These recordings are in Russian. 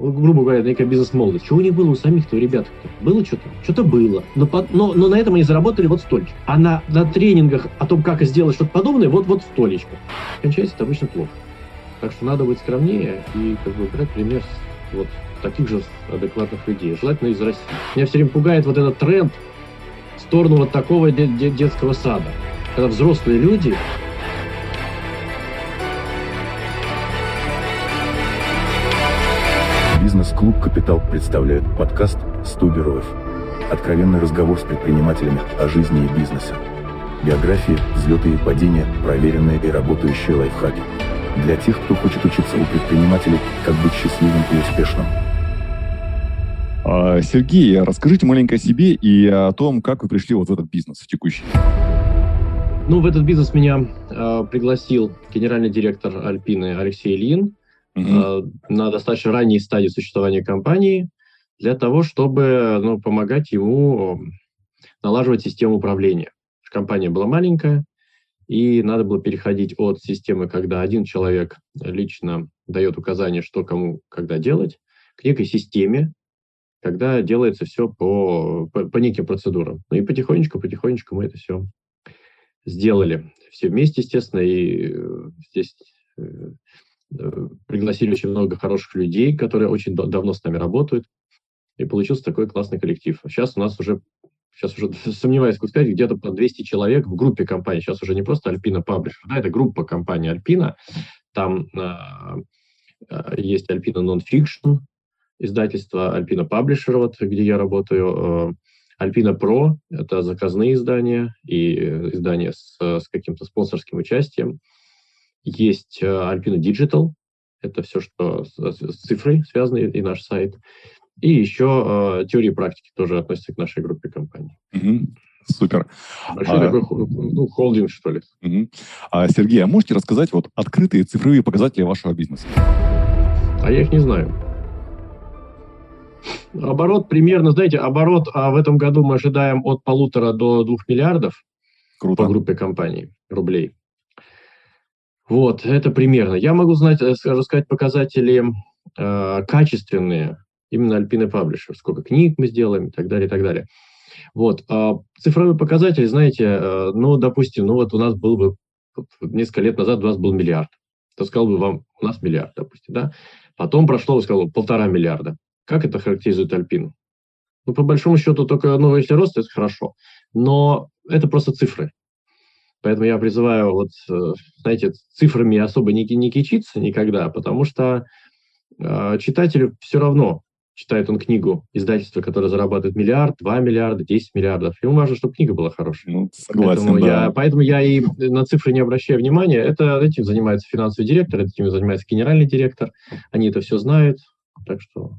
грубо говоря, некая бизнес-молодость. Чего не было у самих-то, у ребят -то? Было что-то? Что-то было. Но, но, но на этом они заработали вот столько. А на, на тренингах о том, как сделать что-то подобное, вот, вот столечко. Кончается это обычно плохо. Так что надо быть скромнее и как бы брать пример вот таких же адекватных людей, желательно из России. Меня все время пугает вот этот тренд в сторону вот такого детского сада, когда взрослые люди Бизнес-клуб «Капитал» представляет подкаст «100 героев». Откровенный разговор с предпринимателями о жизни и бизнесе. Биографии, взлеты и падения, проверенные и работающие лайфхаки. Для тех, кто хочет учиться у предпринимателей, как быть счастливым и успешным. А, Сергей, расскажите маленько о себе и о том, как вы пришли вот в этот бизнес, в текущий. Ну, в этот бизнес меня э, пригласил генеральный директор Альпины Алексей Ильин угу. на достаточно ранней стадии существования компании для того, чтобы ну, помогать ему налаживать систему управления. Компания была маленькая, и надо было переходить от системы, когда один человек лично дает указания, что кому когда делать, к некой системе, когда делается все по, по, по неким процедурам. Ну и потихонечку, потихонечку мы это все сделали. Все вместе, естественно, и э, здесь Э, пригласили очень много хороших людей, которые очень давно с нами работают, и получился такой классный коллектив. Сейчас у нас уже, сейчас уже сомневаюсь, как сказать, где-то по 200 человек в группе компаний. Сейчас уже не просто Альпина Publisher, да, это группа компании Альпина. Там э, э, есть Альпина Nonfiction, издательство Альпина Publisher, вот, где я работаю. Альпина Про – это заказные издания и издания с, с каким-то спонсорским участием. Есть Alpina э, Digital, это все, что с, с цифрой связано, и наш сайт. И еще э, теории практики тоже относятся к нашей группе компаний. Угу. Супер. Большой а, такой ну, холдинг, что ли. Угу. А, Сергей, а можете рассказать вот открытые цифровые показатели вашего бизнеса? А я их не знаю. Оборот примерно, знаете, оборот а в этом году мы ожидаем от полутора до двух миллиардов Круто. по группе компаний рублей. Вот, это примерно. Я могу знать, э, рассказать показатели э, качественные, именно Alpine Publisher, сколько книг мы сделаем и так далее, и так далее. Вот, э, цифровые показатели, знаете, э, ну, допустим, ну вот у нас был бы, несколько лет назад у нас был миллиард. То сказал бы вам, у нас миллиард, допустим, да? Потом прошло, сказал, полтора миллиарда. Как это характеризует Альпину? Ну, по большому счету, только, ну, если рост, это хорошо. Но это просто цифры. Поэтому я призываю, вот, э, знаете, цифрами особо не, не кичиться никогда, потому что э, читателю все равно, читает он книгу издательства, которое зарабатывает миллиард, два миллиарда, 10 миллиардов. Ему важно, чтобы книга была хорошая. Ну, согласен, поэтому, да. я, поэтому я и на цифры не обращаю внимания. Это, этим занимается финансовый директор, этим занимается генеральный директор. Они это все знают. Так что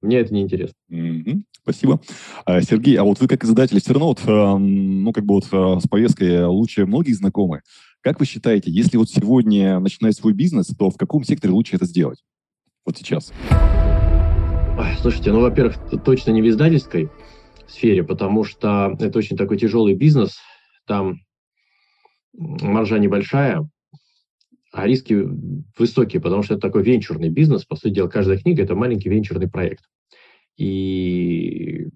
мне это не интересно. Mm-hmm. Спасибо. А, Сергей, а вот вы как издатель все равно вот, эм, ну, как бы вот э, с повесткой лучше многих знакомы. Как вы считаете, если вот сегодня начинать свой бизнес, то в каком секторе лучше это сделать? Вот сейчас. Слушайте, ну, во-первых, точно не в издательской сфере, потому что это очень такой тяжелый бизнес. Там маржа небольшая, а риски высокие, потому что это такой венчурный бизнес. По сути дела, каждая книга – это маленький венчурный проект. И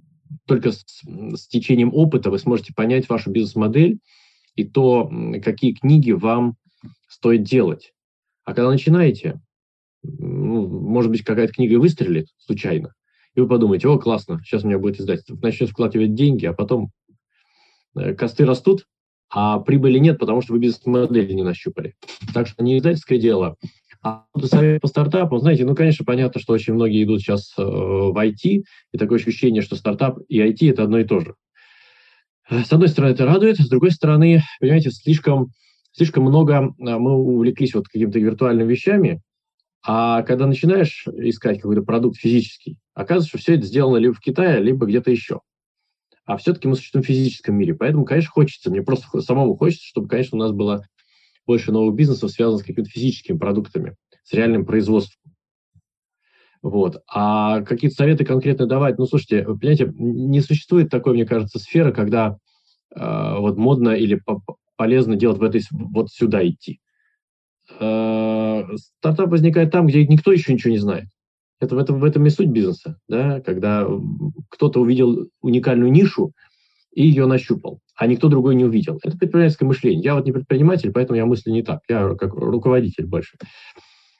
только с, с течением опыта вы сможете понять вашу бизнес-модель и то, какие книги вам стоит делать. А когда начинаете, ну, может быть, какая-то книга выстрелит случайно, и вы подумаете, о, классно, сейчас у меня будет издательство. Начнете вкладывать деньги, а потом э, косты растут, а прибыли нет, потому что вы бизнес-модели не нащупали. Так что не издательское дело. А совет по стартапам, знаете, ну, конечно, понятно, что очень многие идут сейчас э, в IT, и такое ощущение, что стартап и IT – это одно и то же. С одной стороны, это радует, с другой стороны, понимаете, слишком, слишком много э, мы увлеклись вот какими-то виртуальными вещами, а когда начинаешь искать какой-то продукт физический, оказывается, что все это сделано либо в Китае, либо где-то еще а все-таки мы существуем в физическом мире. Поэтому, конечно, хочется, мне просто самому хочется, чтобы, конечно, у нас было больше новых бизнесов, связанных с какими-то физическими продуктами, с реальным производством. Вот. А какие-то советы конкретно давать? Ну, слушайте, вы понимаете, не существует такой, мне кажется, сферы, когда э, вот модно или полезно делать в этой, вот сюда идти. Э, стартап возникает там, где никто еще ничего не знает. Это в этом, в этом и суть бизнеса, да, когда кто-то увидел уникальную нишу и ее нащупал, а никто другой не увидел. Это предпринимательское мышление. Я вот не предприниматель, поэтому я мыслю не так. Я как руководитель больше.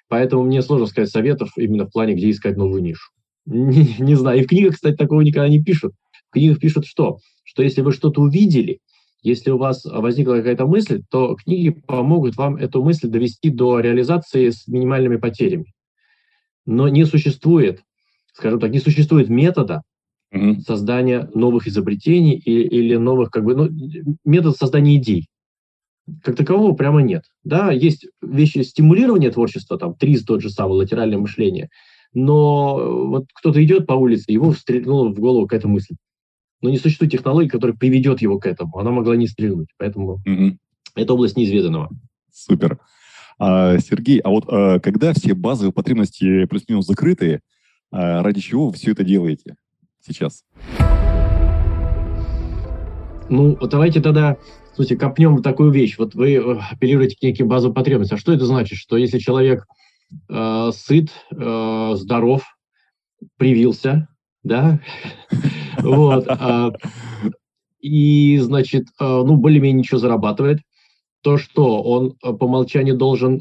Поэтому мне сложно сказать советов именно в плане, где искать новую нишу. Не, не знаю. И в книгах, кстати, такого никогда не пишут. В книгах пишут что? Что если вы что-то увидели, если у вас возникла какая-то мысль, то книги помогут вам эту мысль довести до реализации с минимальными потерями. Но не существует, скажем так, не существует метода mm-hmm. создания новых изобретений или, или новых, как бы, ну, метод создания идей. Как такового прямо нет. Да, есть вещи стимулирования творчества, там, ТРИЗ, тот же самый, латеральное мышление, но вот кто-то идет по улице, его встряхнула в голову какая-то мысль но не существует технологии, которая приведет его к этому. Она могла не стрельнуть, поэтому угу. это область неизведанного. Супер. А, Сергей, а вот а, когда все базовые потребности плюс-минус закрыты, а, ради чего вы все это делаете сейчас? Ну, вот давайте тогда, слушайте, копнем такую вещь. Вот вы э, апеллируете к неким базовым. А что это значит? Что если человек э, сыт, э, здоров, привился, да, вот, а, и, значит, а, ну, более-менее ничего зарабатывает, то что он а, по умолчанию должен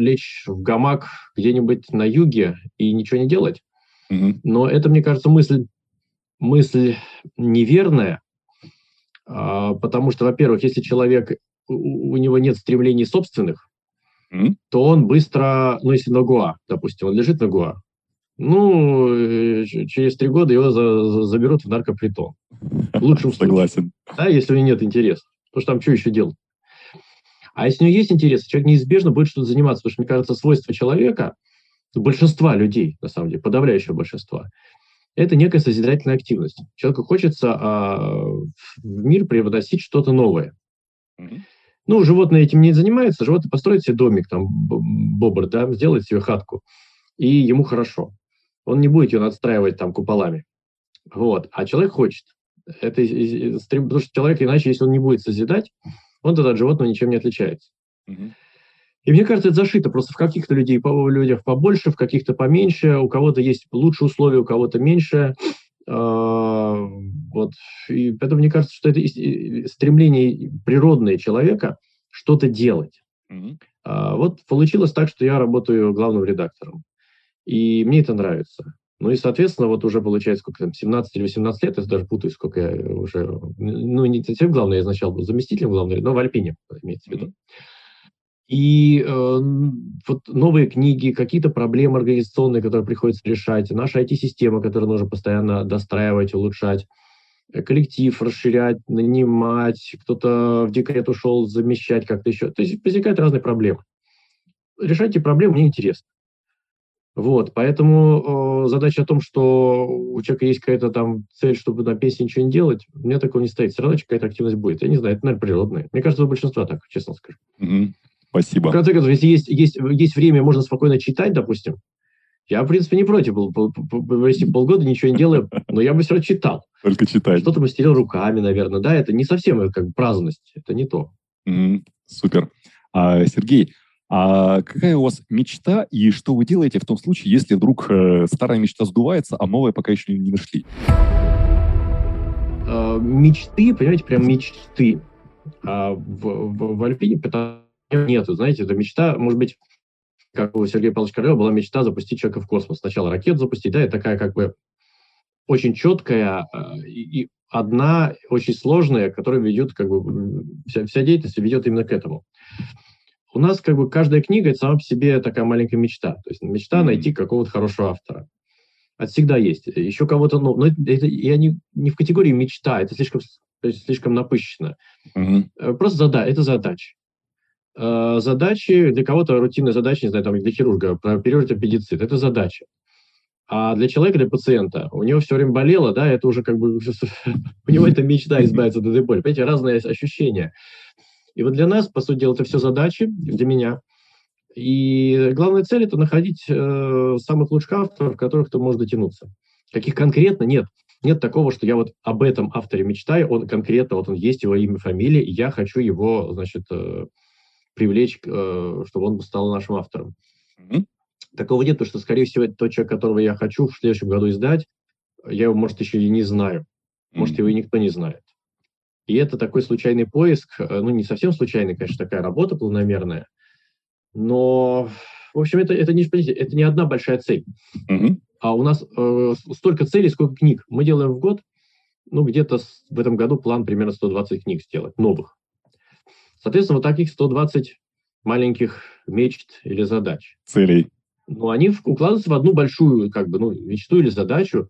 лечь в гамак где-нибудь на юге и ничего не делать. Но это, мне кажется, мысль, мысль неверная, потому что, во-первых, если человек, у него нет стремлений собственных, то он быстро, ну, если на Гуа, допустим, он лежит на Гуа, ну, э, через три года его за, за, заберут в наркопритон. В лучшем случае. Согласен. Да, если у него нет интереса. Потому что там что еще делать? А если у него есть интерес, человек неизбежно будет что-то заниматься. Потому что, мне кажется, свойство человека, большинства людей, на самом деле, подавляющего большинства, это некая созидательная активность. Человеку хочется а, в мир привносить что-то новое. Mm-hmm. Ну, животное этим не занимается, животное построит себе домик, там, бобр, да, сделает себе хатку, и ему хорошо он не будет ее надстраивать там куполами. Вот. А человек хочет. Это потому что человек, иначе, если он не будет созидать, он тогда от животного ничем не отличается. Угу. И мне кажется, это зашито просто в каких-то людей, по, людях побольше, в каких-то поменьше, у кого-то есть лучшие условия, у кого-то меньше. А, вот. И поэтому мне кажется, что это стремление природное человека что-то делать. Mm-hmm. вот получилось так, что я работаю главным редактором. И мне это нравится. Ну и, соответственно, вот уже получается, сколько там, 17 или 18 лет, я даже путаю, сколько я уже, ну, не совсем главное, я сначала был заместителем главного, но в Альпине, имеется в виду. И э, вот новые книги, какие-то проблемы организационные, которые приходится решать, наша IT-система, которую нужно постоянно достраивать, улучшать, э, коллектив расширять, нанимать, кто-то в декрет ушел, замещать как-то еще. То есть возникают разные проблемы. Решать эти проблемы мне интересно. Вот, поэтому э, задача о том, что у человека есть какая-то там цель, чтобы на пенсии ничего не делать, у меня такого не стоит. Все равно какая-то активность будет. Я не знаю, это, наверное, природное. Мне кажется, у большинства так, честно скажу. Mm-hmm. Спасибо. В конце концов, если есть, есть, есть время, можно спокойно читать, допустим, я, в принципе, не против был. Если полгода ничего не делаю, но я бы все равно читал. Только читать. Что-то мастерил руками, наверное. Да, это не совсем как бы праздность, это не то. Супер. А, Сергей, а какая у вас мечта и что вы делаете в том случае, если вдруг э, старая мечта сдувается, а новая пока еще не нашли? Э, мечты, понимаете, прям мечты а в, в, в Альпине нету. Знаете, это мечта, может быть, как у Сергея Павловича Королева была мечта запустить человека в космос. Сначала ракету запустить, да, и такая как бы очень четкая э, и одна, очень сложная, которая ведет, как бы, вся, вся деятельность ведет именно к этому у нас как бы каждая книга это сама по себе такая маленькая мечта. То есть мечта найти какого-то хорошего автора. Это всегда есть. Еще кого-то, ну, но это, это я не, не в категории мечта, это слишком, слишком напыщенно. Mm-hmm. Просто зада, это задача. Э, задачи, для кого-то рутинная задача, не знаю, там, для хирурга, прооперировать аппендицит, это задача. А для человека, для пациента, у него все время болело, да, это уже как бы, у него это мечта избавиться от этой боли. Понимаете, разные ощущения. И вот для нас, по сути дела, это все задачи, для меня. И главная цель – это находить э, самых лучших авторов, которых ты можешь дотянуться. Каких конкретно нет. Нет такого, что я вот об этом авторе мечтаю, он конкретно, вот он есть, его имя, фамилия, и я хочу его, значит, э, привлечь, э, чтобы он стал нашим автором. Mm-hmm. Такого нет, потому что, скорее всего, это тот человек, которого я хочу в следующем году издать, я его, может, еще и не знаю. Может, его и никто не знает. И это такой случайный поиск, э, ну, не совсем случайный, конечно, такая работа планомерная, но, в общем, это, это, не, это не одна большая цель. Mm-hmm. А у нас э, столько целей, сколько книг. Мы делаем в год, ну, где-то в этом году план примерно 120 книг сделать, новых. Соответственно, вот таких 120 маленьких мечт или задач. Целей. Ну, они укладываются в одну большую, как бы, ну, мечту или задачу,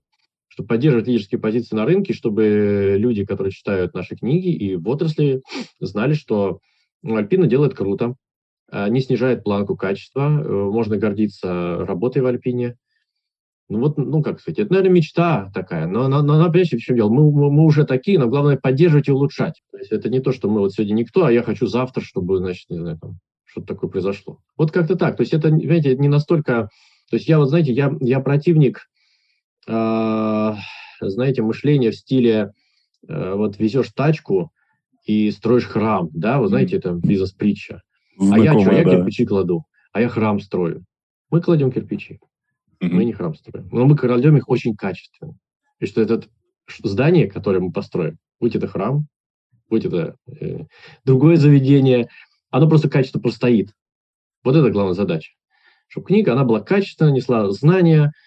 чтобы поддерживать лидерские позиции на рынке, чтобы люди, которые читают наши книги и в отрасли, знали, что Альпина делает круто, а, не снижает планку качества, э, можно гордиться работой в Альпине. Ну вот, ну как сказать, это, наверное, мечта такая, но, но, но она, понимаете, в чем дело? Мы, мы, мы уже такие, но главное поддерживать и улучшать. То есть это не то, что мы вот сегодня никто, а я хочу завтра, чтобы, значит, не знаю, там, что-то такое произошло. Вот как-то так. То есть это, знаете, не настолько... То есть я вот, знаете, я, я противник знаете, мышление в стиле э, вот везешь тачку и строишь храм, да, вы знаете, это бизнес-притча. а я что, я да. кирпичи кладу, а я храм строю. Мы кладем кирпичи, mm-hmm. мы не храм строим. Но мы кладем их очень качественно. И что это здание, которое мы построим, будь это храм, будь это э, другое заведение, оно просто качественно простоит. Вот это главная задача. Чтобы книга, она была качественная, несла знания, а,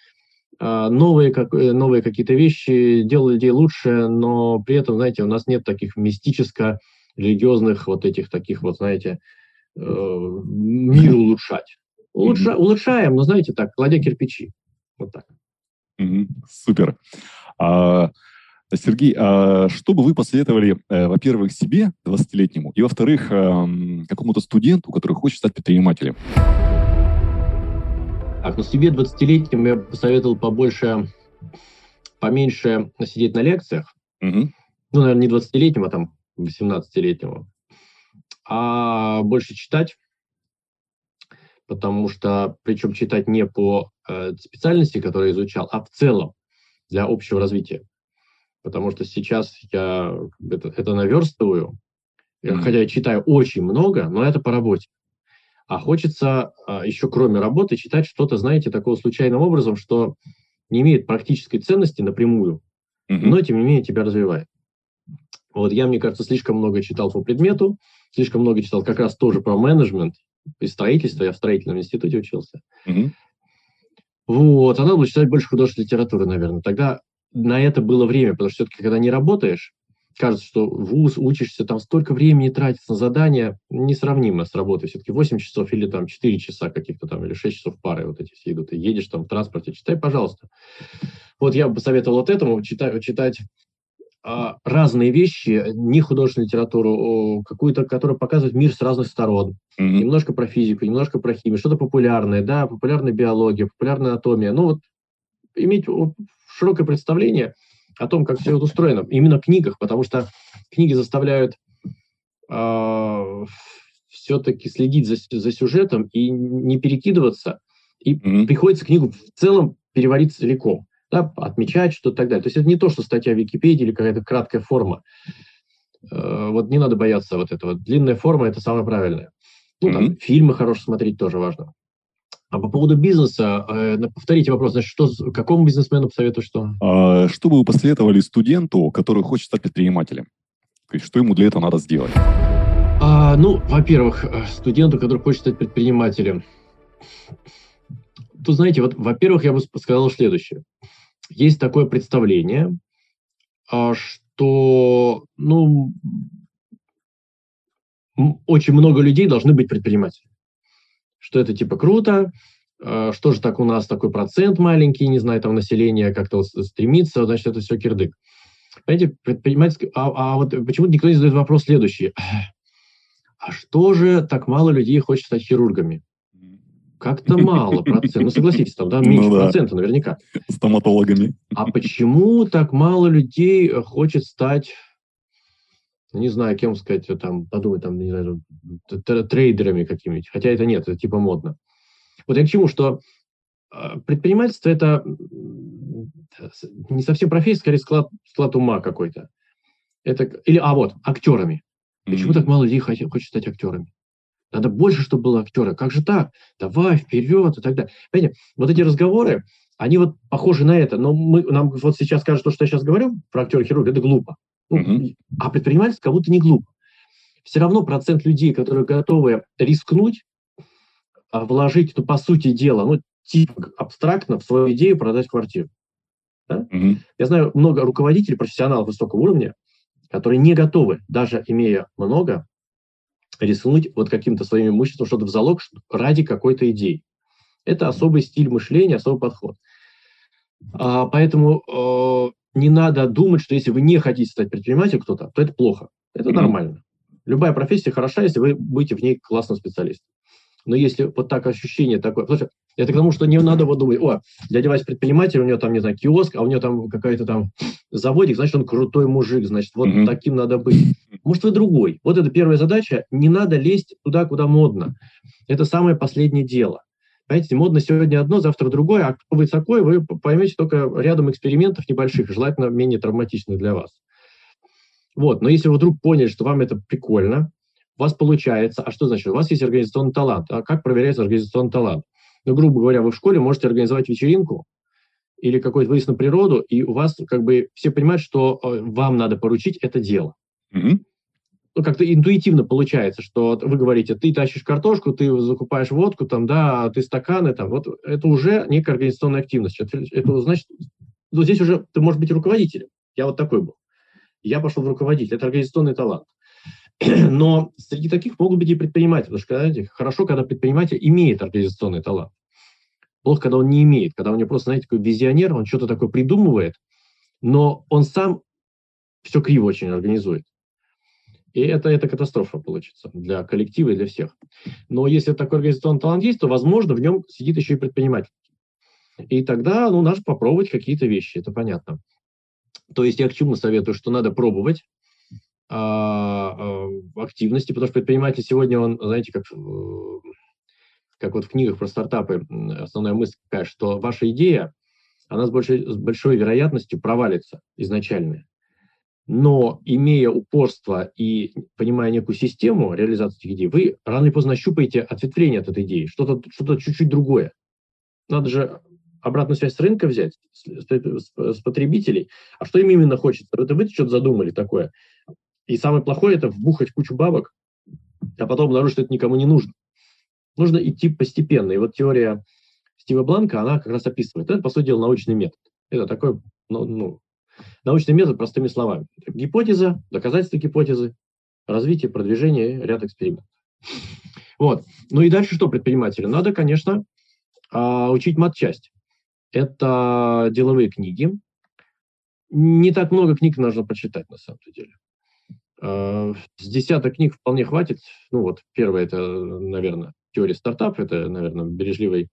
новые, как, э, новые какие-то вещи, делают людей лучше, но при этом, знаете, у нас нет таких мистическо-религиозных вот этих таких вот, знаете, э, мир улучшать. Улучша, улучшаем, но, знаете, так, кладя кирпичи. Вот так. Супер. А, Сергей, а что бы вы посоветовали, э, во-первых, себе, 20-летнему, и, во-вторых, э, какому-то студенту, который хочет стать предпринимателем? Так, ну себе 20-летним я посоветовал побольше, поменьше сидеть на лекциях. Угу. Ну, наверное, не 20-летним, а там 18-летнему. А больше читать, потому что, причем читать не по э, специальности, которую изучал, а в целом для общего развития. Потому что сейчас я это, это наверстываю, mm-hmm. хотя я читаю очень много, но это по работе. А хочется а, еще кроме работы читать что-то, знаете, такого случайным образом, что не имеет практической ценности напрямую, mm-hmm. но тем не менее тебя развивает. Вот я, мне кажется, слишком много читал по предмету, слишком много читал как раз тоже про менеджмент и строительство. Я в строительном институте учился. Mm-hmm. Вот, а надо было читать больше художественной литературы, наверное. Тогда на это было время, потому что все-таки, когда не работаешь, кажется, что вуз, учишься, там столько времени тратится на задания, несравнимо с работой. Все-таки 8 часов или там 4 часа каких-то там, или 6 часов пары вот эти все идут. Ты едешь там в транспорте, читай, пожалуйста. Вот я бы посоветовал вот этому читать, читать а, разные вещи, не художественную литературу, какую-то, которая показывает мир с разных сторон. Mm-hmm. Немножко про физику, немножко про химию, что-то популярное, да, популярная биология, популярная анатомия. Ну вот иметь широкое представление – о том, как все это устроено, именно в книгах, потому что книги заставляют э, а, все-таки следить за, за сюжетом и не перекидываться, и mm-hmm. приходится книгу в целом переварить целиком, да, отмечать что-то так далее. То есть это не то, что статья в Википедии или какая-то краткая форма. Э, вот не надо бояться вот этого. Длинная форма – это самое правильное. Ну, mm-hmm. там, фильмы хорошо смотреть тоже важно. А по поводу бизнеса, э, повторите вопрос, значит, что, какому бизнесмену посоветую что? А, что бы вы посоветовали студенту, который хочет стать предпринимателем? То есть, что ему для этого надо сделать? А, ну, во-первых, э, студенту, который хочет стать предпринимателем. Тут, знаете, вот, во-первых, я бы сказал следующее. Есть такое представление, а, что, ну, очень много людей должны быть предпринимателями что это типа круто, э, что же так у нас такой процент маленький, не знаю, там население как-то стремится, значит, это все кирдык. Понимаете, предпринимательский... А, а вот почему никто не задает вопрос следующий. А что же так мало людей хочет стать хирургами? Как-то мало процентов. Ну, согласитесь, там, да, меньше ну, да. процента наверняка. Стоматологами. А почему так мало людей хочет стать не знаю, кем сказать, там, подумать, там, не знаю, трейдерами какими-нибудь. Хотя это нет, это типа модно. Вот я к чему, что а, предпринимательство это не совсем профессия, скорее склад, склад ума какой-то. Это, или, а вот, актерами. Почему mm-hmm. так мало людей хочет, хочет стать актерами? Надо больше, чтобы было актера. Как же так? Давай, вперед и так далее. Понимаете, вот эти разговоры, они вот похожи на это. Но мы, нам вот сейчас кажется, то, что я сейчас говорю про актера-хирурга, это глупо. Ну, А предпринимательство как будто не глупо. Все равно процент людей, которые готовы рискнуть, а, вложить, ну, по сути дела, ну, типа абстрактно в свою идею продать квартиру. Да? Угу. Я знаю много руководителей, профессионалов высокого уровня, которые не готовы, даже имея много, рискнуть вот каким-то своим имуществом, что-то в залог ради какой-то идеи. Это особый стиль мышления, особый подход. А, поэтому э, не надо думать, что если вы не хотите стать предпринимателем кто-то, то это плохо. Это mm-hmm. нормально. Любая профессия хороша, если вы будете в ней классным специалистом. Но если вот так ощущение такое... Потому что это к тому, что не надо вот думать, о, дядя Вася предприниматель, у него там, не знаю, киоск, а у него там какая-то там заводик, значит, он крутой мужик, значит, вот mm-hmm. таким надо быть. Может, вы другой. Вот это первая задача. Не надо лезть туда, куда модно. Это самое последнее дело. Понимаете, модно сегодня одно, завтра другое, а кто вы такой, вы поймете только рядом экспериментов небольших, желательно менее травматичных для вас. Вот, но если вы вдруг поняли, что вам это прикольно, у вас получается, а что значит? У вас есть организационный талант. А как проверяется организационный талант? Ну, грубо говоря, вы в школе можете организовать вечеринку или какой-то выезд на природу, и у вас как бы все понимают, что э, вам надо поручить это дело. Mm-hmm. Как-то интуитивно получается, что вы говорите, ты тащишь картошку, ты закупаешь водку, там, да, ты стаканы, там, вот это уже некая организационная активность. Это, это значит, ну, здесь уже ты можешь быть руководителем. Я вот такой был. Я пошел в руководитель. Это организационный талант. Но среди таких могут быть и предприниматели. Потому что знаете, хорошо, когда предприниматель имеет организационный талант. Плохо, когда он не имеет. Когда у него просто, знаете, такой визионер, он что-то такое придумывает, но он сам все криво очень организует. И это, это катастрофа получится для коллектива и для всех. Но если такой организационный талант есть, то, возможно, в нем сидит еще и предприниматель. И тогда, ну, надо попробовать какие-то вещи, это понятно. То есть я к чему советую, что надо пробовать, а, а, активности, потому что предприниматель сегодня, он, знаете, как, э, как вот в книгах про стартапы, основная мысль такая, что ваша идея, она с большой, с большой вероятностью провалится изначально. Но имея упорство и понимая некую систему реализации этих идей, вы рано или поздно щупаете ответвление от этой идеи, что-то что чуть-чуть другое. Надо же обратную связь с рынка взять, с, с, с потребителей. А что им именно хочется? Это вы что-то задумали такое. И самое плохое – это вбухать кучу бабок, а потом обнаружить, что это никому не нужно. Нужно идти постепенно. И вот теория Стива Бланка, она как раз описывает. Это, по сути дела, научный метод. Это такой ну, ну, научный метод простыми словами. Гипотеза, доказательство гипотезы, развитие, продвижение, ряд экспериментов. Вот. Ну и дальше что предпринимателю? Надо, конечно, а, учить матчасть. Это деловые книги. Не так много книг нужно почитать, на самом деле. Э, с десяток книг вполне хватит. Ну вот, первое, это, наверное, теория стартап, это, наверное, бережливый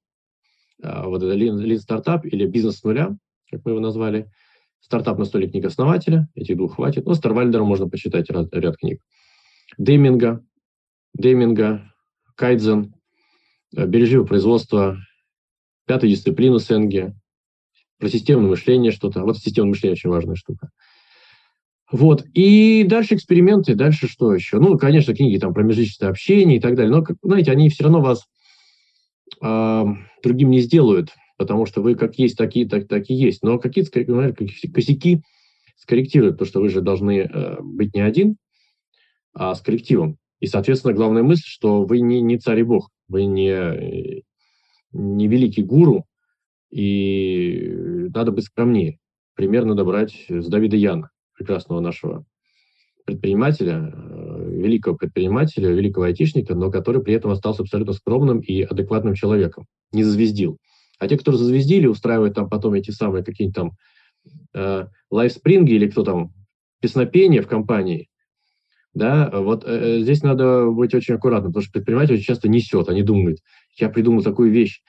а, вот это лин, стартап или бизнес с нуля, как мы его назвали. Стартап на столе книг основателя, этих двух хватит. Ну, Старвальдера можно почитать ряд, ряд книг. Дейминга, Дейминга, Кайдзен, э, бережливое производство, пятая дисциплина Сенге, про системное мышление что-то. Вот системное мышление очень важная штука. Вот. И дальше эксперименты, дальше что еще? Ну, конечно, книги там про межличностное общение и так далее. Но, как, знаете, они все равно вас э, другим не сделают, потому что вы как есть, такие, так, так и есть. Но какие-то косяки скорректируют, потому что вы же должны э, быть не один, а с коллективом. И, соответственно, главная мысль, что вы не, не царь и бог, вы не, не великий гуру, и надо быть скромнее. Примерно добрать с Давида Яна прекрасного нашего предпринимателя, э, великого предпринимателя, великого айтишника, но который при этом остался абсолютно скромным и адекватным человеком, не зазвездил. А те, кто зазвездили, устраивают там потом эти самые какие-нибудь там э, лайфспринги или кто там, песнопения в компании, да, вот э, э, здесь надо быть очень аккуратным, потому что предприниматель очень часто несет, они думают, я придумал такую вещь,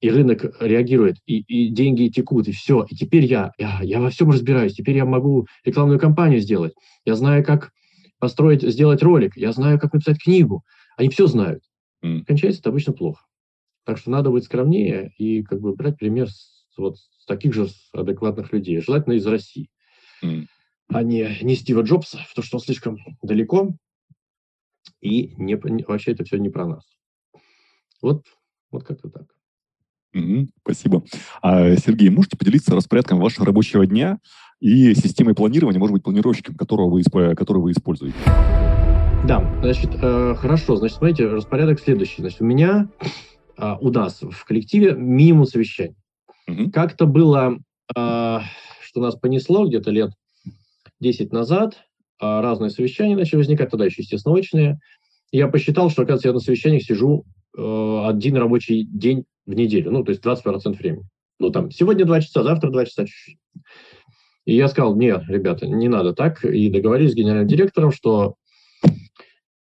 и рынок реагирует, и, и деньги текут, и все. И теперь я, я, я во всем разбираюсь, теперь я могу рекламную кампанию сделать, я знаю, как построить, сделать ролик, я знаю, как написать книгу. Они все знают. Mm. Кончается это обычно плохо. Так что надо быть скромнее и как бы брать пример с, вот, с таких же адекватных людей, желательно из России, mm. а не, не Стива Джобса, потому что он слишком далеко, и не, вообще это все не про нас. Вот, вот как-то так. Угу, спасибо. А, Сергей, можете поделиться распорядком вашего рабочего дня и системой планирования, может быть, планировщиком, которого вы, которого вы используете? Да, значит, э, хорошо. Значит, смотрите, распорядок следующий. Значит, у меня, э, у нас в коллективе минимум совещаний. Угу. Как-то было, э, что нас понесло где-то лет 10 назад, э, разные совещания начали возникать, тогда еще, естественно, очные. Я посчитал, что, оказывается, я на совещаниях сижу э, один рабочий день в неделю, ну, то есть 20% времени. Ну, там, сегодня 2 часа, завтра 2 часа чуть-чуть. И я сказал, нет, ребята, не надо так. И договорились с генеральным директором, что...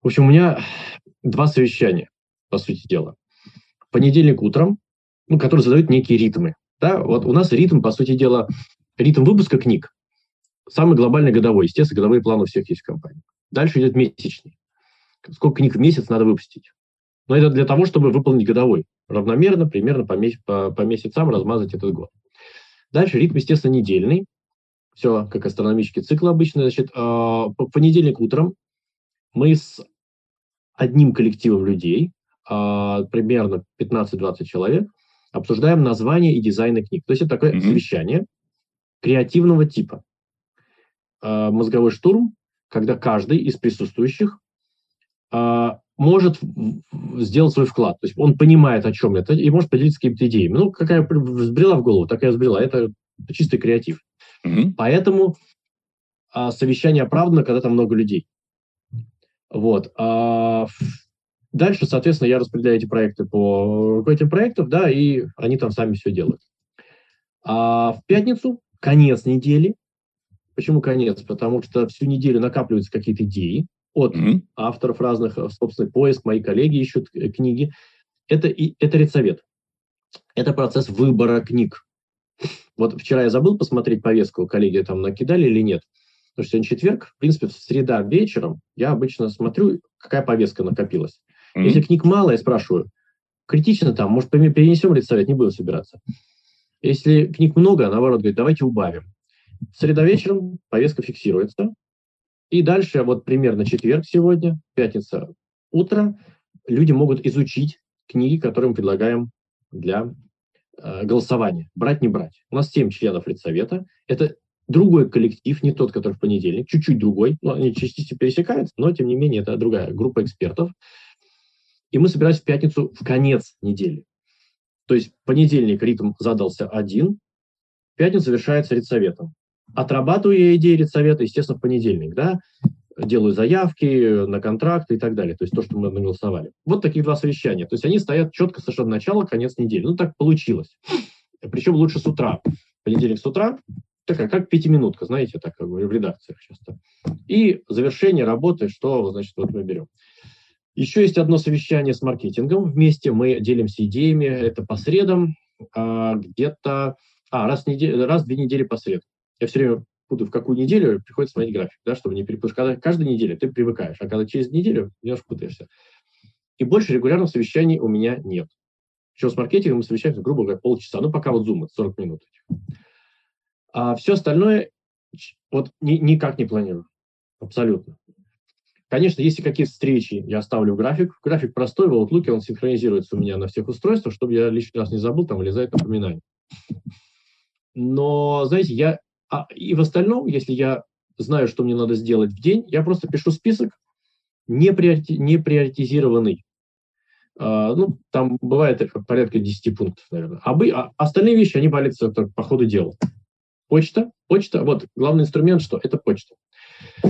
В общем, у меня два совещания, по сути дела. Понедельник утром, ну, который задает некие ритмы. Да? Вот у нас ритм, по сути дела, ритм выпуска книг. Самый глобальный годовой. Естественно, годовые планы у всех есть в компании. Дальше идет месячный. Сколько книг в месяц надо выпустить. Но это для того, чтобы выполнить годовой. Равномерно, примерно по, месяц, по, по месяцам размазать этот год. Дальше ритм, естественно, недельный. Все как астрономический цикл обычно. Значит, а, по понедельник утром мы с одним коллективом людей, примерно 15-20 человек, обсуждаем название и дизайны книг. То есть это такое mm-hmm. совещание креативного типа. А, мозговой штурм, когда каждый из присутствующих может сделать свой вклад. То есть он понимает, о чем это, и может поделиться какими-то идеями. Ну, какая взбрела в голову, такая взбрела. Это, чистый креатив. Mm-hmm. Поэтому а, совещание оправдано, когда там много людей. Вот. Дальше, соответственно, я распределяю эти проекты по этим проектам, да, и они там сами все делают. А в пятницу конец недели. Почему конец? Потому что всю неделю накапливаются какие-то идеи от mm-hmm. авторов разных, э, собственно, поиск, мои коллеги ищут э, книги. Это, и, это редсовет. Это процесс выбора книг. Вот вчера я забыл посмотреть повестку, коллеги там накидали или нет. Потому что сегодня четверг, в принципе, в среда вечером я обычно смотрю, какая повестка накопилась. Mm-hmm. Если книг мало, я спрашиваю, критично там, может, перенесем редсовет, не будем собираться. Если книг много, наоборот, говорит, давайте убавим. Среда вечером повестка фиксируется, и дальше, вот примерно четверг сегодня, пятница утро, люди могут изучить книги, которые мы предлагаем для э, голосования. Брать, не брать. У нас 7 членов Редсовета. Это другой коллектив, не тот, который в понедельник, чуть-чуть другой. Ну, они частично пересекаются, но, тем не менее, это другая группа экспертов. И мы собираемся в пятницу в конец недели. То есть понедельник ритм задался один, пятница завершается редсоветом. Отрабатываю я идеи редсовета, естественно, в понедельник, да, делаю заявки на контракты и так далее, то есть то, что мы наголосовали. Вот такие два совещания. То есть они стоят четко совершенно начало, конец недели. Ну, так получилось. Причем лучше с утра. Понедельник с утра, такая, как пятиминутка, знаете, так как в редакциях часто. И завершение работы, что, значит, вот мы берем. Еще есть одно совещание с маркетингом. Вместе мы делимся идеями. Это по средам, а, где-то... А, раз в, неделю, раз в две недели по средам. Я все время путаю, в какую неделю приходится смотреть график, да, чтобы не перепутать. Когда каждую неделю ты привыкаешь, а когда через неделю немножко путаешься. И больше регулярных совещаний у меня нет. Еще с маркетингом мы совещаемся, грубо говоря, полчаса. Ну, пока вот Zoom, 40 минут. А все остальное вот ни, никак не планирую. Абсолютно. Конечно, если какие-то встречи, я ставлю график. График простой, в Outlook он синхронизируется у меня на всех устройствах, чтобы я лишний раз не забыл, там вылезает напоминание. Но, знаете, я а, и в остальном, если я знаю, что мне надо сделать в день, я просто пишу список не, приорити, не приоритизированный. А, ну, там бывает порядка 10 пунктов, наверное. А, бы, а остальные вещи, они валятся по ходу дела. Почта, почта, вот главный инструмент, что это почта.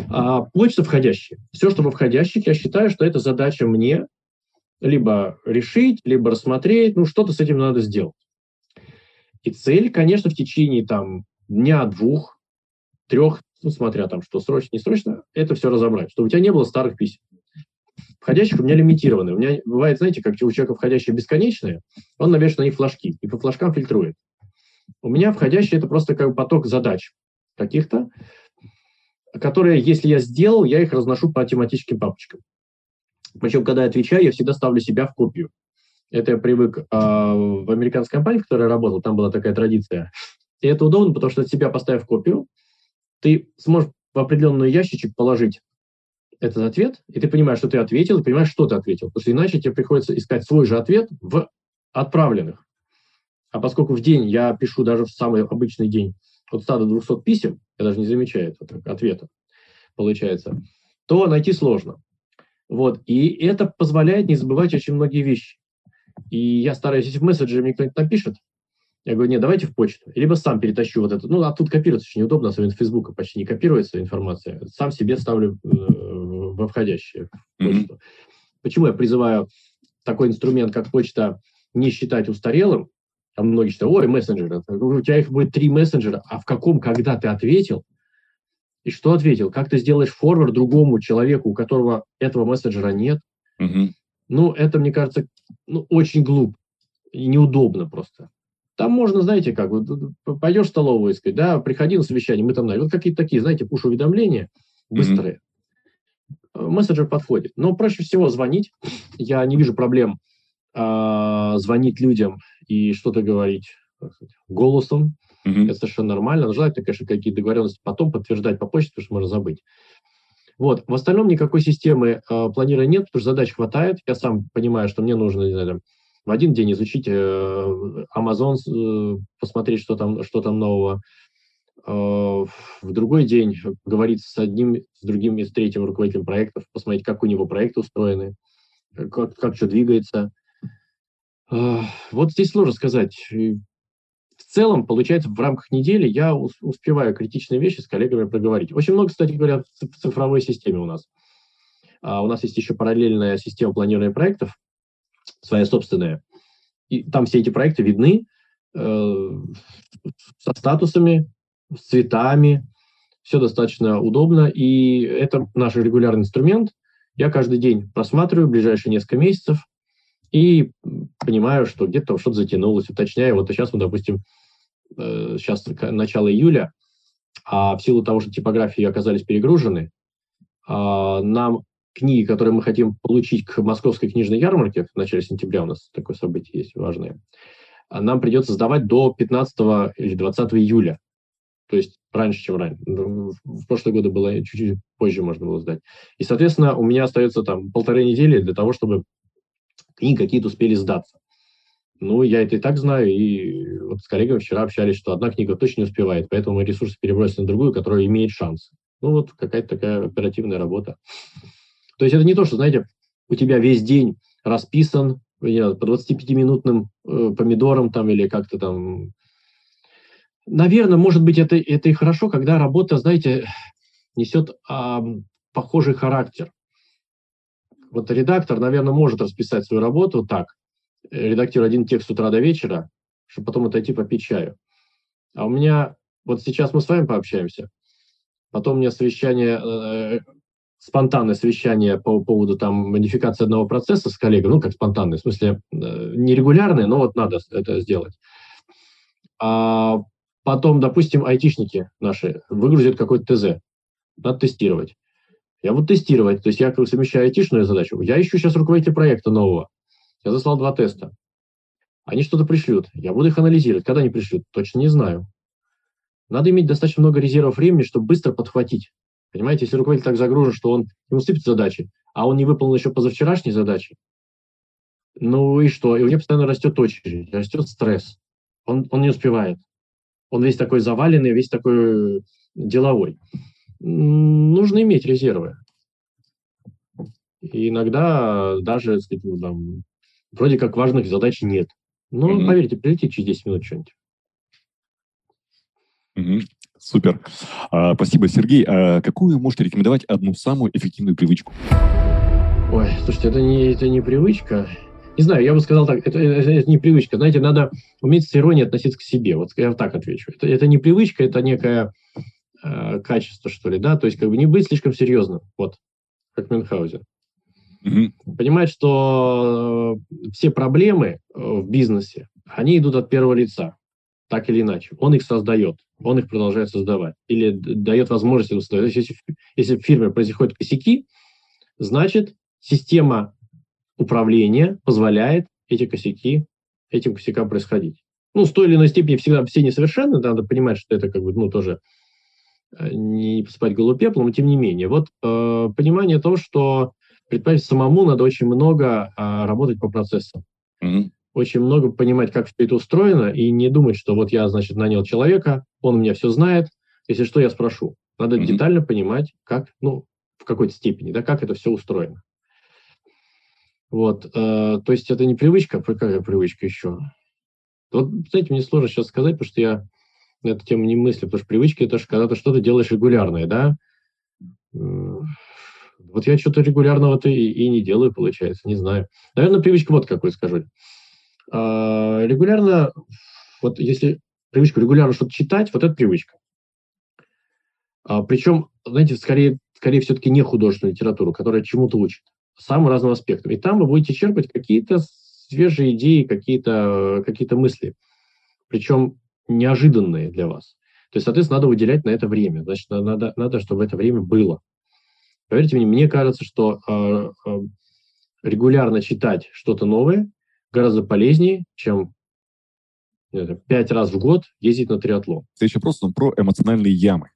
А, почта входящая. Все, что во входящих, я считаю, что это задача мне либо решить, либо рассмотреть, ну, что-то с этим надо сделать. И цель, конечно, в течение там дня, двух, трех, ну, смотря там, что срочно, не срочно, это все разобрать, чтобы у тебя не было старых писем. Входящих у меня лимитированы. У меня бывает, знаете, как у человека входящие бесконечные, он навешивает на них флажки и по флажкам фильтрует. У меня входящие это просто как поток задач каких-то, которые, если я сделал, я их разношу по тематическим папочкам. Причем, когда я отвечаю, я всегда ставлю себя в копию. Это я привык э, в американской компании, в которой я работал, там была такая традиция. И это удобно, потому что себя поставив копию, ты сможешь в определенный ящичек положить этот ответ, и ты понимаешь, что ты ответил, и понимаешь, что ты ответил. Потому что иначе тебе приходится искать свой же ответ в отправленных. А поскольку в день я пишу даже в самый обычный день от 100 до 200 писем, я даже не замечаю этого ответа, получается, то найти сложно. Вот. И это позволяет не забывать очень многие вещи. И я стараюсь, если в месседжере мне кто-нибудь напишет, я говорю, нет, давайте в почту. Либо сам перетащу вот это. Ну, а тут копироваться очень неудобно, особенно в Фейсбуке почти не копируется информация. Сам себе ставлю э, во входящее в почту. Mm-hmm. Почему я призываю такой инструмент, как почта, не считать устарелым? Там многие считают, ой, мессенджеры. У тебя их будет три мессенджера, а в каком, когда ты ответил, и что ответил? Как ты сделаешь форвард другому человеку, у которого этого мессенджера нет? Угу. Ну, это, мне кажется, ну, очень глупо и неудобно просто. Там можно, знаете, как, вот, пойдешь в столовую и сказать, да, приходи на совещание, мы там, вот какие-то такие, знаете, пуш-уведомления быстрые. Mm-hmm. Мессенджер подходит. Но проще всего звонить. Я не вижу проблем э, звонить людям и что-то говорить голосом. Mm-hmm. Это совершенно нормально. Но желательно, конечно, какие-то договоренности потом подтверждать по почте, потому что можно забыть. Вот. В остальном никакой системы э, планирования нет, потому что задач хватает. Я сам понимаю, что мне нужно, не знаю, в один день изучить э, Amazon, э, посмотреть, что там, что там нового. Э, в другой день говорить с одним, с другим и с третьим руководителем проектов, посмотреть, как у него проекты устроены, как, как что двигается. Вот здесь сложно сказать. В целом, получается, в рамках недели я успеваю критичные вещи с коллегами проговорить. Очень много, кстати говоря, в цифровой системе у нас. А у нас есть еще параллельная система планирования проектов, своя собственная. И там все эти проекты видны э, со статусами, с цветами, все достаточно удобно, и это наш регулярный инструмент. Я каждый день просматриваю ближайшие несколько месяцев и понимаю, что где-то что-то затянулось, уточняю. Вот сейчас мы, допустим, э, сейчас начало июля, а в силу того, что типографии оказались перегружены, э, нам книги, которые мы хотим получить к московской книжной ярмарке, в начале сентября у нас такое событие есть важное, а нам придется сдавать до 15 или 20 июля. То есть раньше, чем раньше. Ну, в прошлые годы было чуть-чуть позже можно было сдать. И, соответственно, у меня остается там полторы недели для того, чтобы книги какие-то успели сдаться. Ну, я это и так знаю, и вот с коллегами вчера общались, что одна книга точно не успевает, поэтому мы ресурсы перебросим на другую, которая имеет шанс. Ну, вот какая-то такая оперативная работа. То есть это не то, что, знаете, у тебя весь день расписан по 25-минутным э, помидором там или как-то там. Наверное, может быть, это, это и хорошо, когда работа, знаете, несет э, похожий характер. Вот редактор, наверное, может расписать свою работу так. Редактирую один текст с утра до вечера, чтобы потом отойти попить чаю. А у меня, вот сейчас мы с вами пообщаемся, потом у меня совещание э, спонтанное совещание по поводу там модификации одного процесса с коллегой, ну, как спонтанное, в смысле, э, нерегулярное, но вот надо это сделать. А потом, допустим, айтишники наши выгрузят какой-то ТЗ, надо тестировать. Я буду тестировать, то есть я совмещаю айтишную задачу. Я ищу сейчас руководителя проекта нового. Я заслал два теста. Они что-то пришлют. Я буду их анализировать. Когда они пришлют? Точно не знаю. Надо иметь достаточно много резервов времени, чтобы быстро подхватить. Понимаете, если руководитель так загружен, что он ему сыпет задачи, а он не выполнил еще позавчерашние задачи, ну и что? И у него постоянно растет очередь, растет стресс. Он, он не успевает. Он весь такой заваленный, весь такой деловой. Нужно иметь резервы. И иногда даже, сказать, ну, там, вроде как важных задач нет. Ну, mm-hmm. поверьте, прилетит через 10 минут что-нибудь. Угу. Супер. А, спасибо, Сергей. А какую можете рекомендовать одну самую эффективную привычку? Ой, слушайте, это не, это не привычка. Не знаю, я бы сказал так, это, это, это не привычка. Знаете, надо уметь с иронией относиться к себе. Вот я так отвечу. Это, это не привычка, это некое э, качество, что ли, да? То есть как бы не быть слишком серьезным. Вот, как Мюнхгаузен. Угу. Понимать, что э, все проблемы э, в бизнесе, они идут от первого лица так или иначе. Он их создает, он их продолжает создавать. Или дает возможность им создавать. Если, если в фирме происходят косяки, значит, система управления позволяет эти косяки, этим косякам происходить. Ну, с той или иной степени всегда все несовершенны, надо понимать, что это как бы, ну, тоже не посыпать голову пеплом, но тем не менее. Вот э, понимание того, что предпринимателю самому надо очень много э, работать по процессам. Mm-hmm. Очень много понимать, как все это устроено, и не думать, что вот я, значит, нанял человека, он у меня все знает, если что, я спрошу. Надо mm-hmm. детально понимать, как, ну, в какой-то степени, да, как это все устроено. Вот, э, то есть это не привычка, какая привычка еще? Вот, знаете, мне сложно сейчас сказать, потому что я на эту тему не мыслю, потому что привычки это же когда ты что-то делаешь регулярное, да? Вот я что-то регулярного-то и, и не делаю, получается, не знаю. Наверное, привычка вот какой скажу. А, регулярно, вот если привычка регулярно что-то читать, вот это привычка. А, причем, знаете, скорее, скорее все-таки не художественную литературу, которая чему-то учит, самым разным аспектам. И там вы будете черпать какие-то свежие идеи, какие-то какие мысли. Причем неожиданные для вас. То есть, соответственно, надо выделять на это время. Значит, надо, надо чтобы это время было. Поверьте мне, мне кажется, что э, э, регулярно читать что-то новое гораздо полезнее, чем пять раз в год ездить на триатлон. Следующий вопрос он про эмоциональные ямы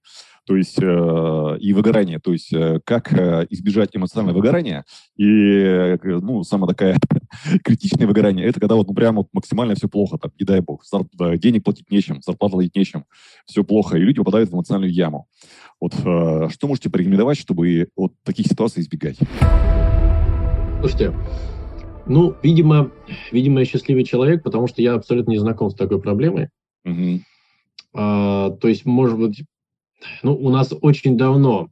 то есть э, и выгорание, то есть э, как э, избежать эмоционального выгорания и э, ну самая такая критичное выгорание это когда вот ну прям вот максимально все плохо, там не дай бог, зарп, денег платить нечем, зарплату платить нечем, все плохо и люди попадают в эмоциональную яму. Вот э, что можете порекомендовать, чтобы вот таких ситуаций избегать? Слушайте, ну, видимо, видимо, я счастливый человек, потому что я абсолютно не знаком с такой проблемой. Угу. А, то есть, может быть, ну, у нас очень давно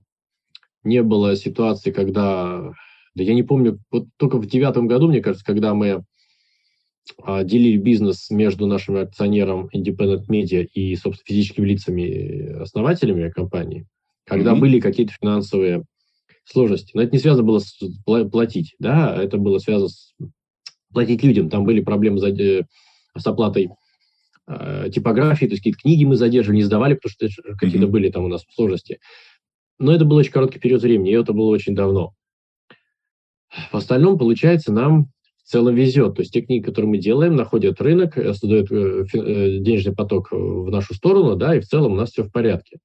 не было ситуации, когда, да я не помню, вот только в девятом году, мне кажется, когда мы а, делили бизнес между нашим акционером Independent Media и, собственно, физическими лицами, основателями компании, когда mm-hmm. были какие-то финансовые сложности. Но это не связано было с платить, да, это было связано с платить людям. Там были проблемы э, с оплатой э, типографии, то есть какие-то книги мы задерживали, не сдавали, потому что какие-то mm-hmm. были там у нас сложности. Но это был очень короткий период времени, и это было очень давно. В остальном, получается, нам в целом везет. То есть те книги, которые мы делаем, находят рынок, э, создают э, э, денежный поток в нашу сторону, да, и в целом у нас все в порядке.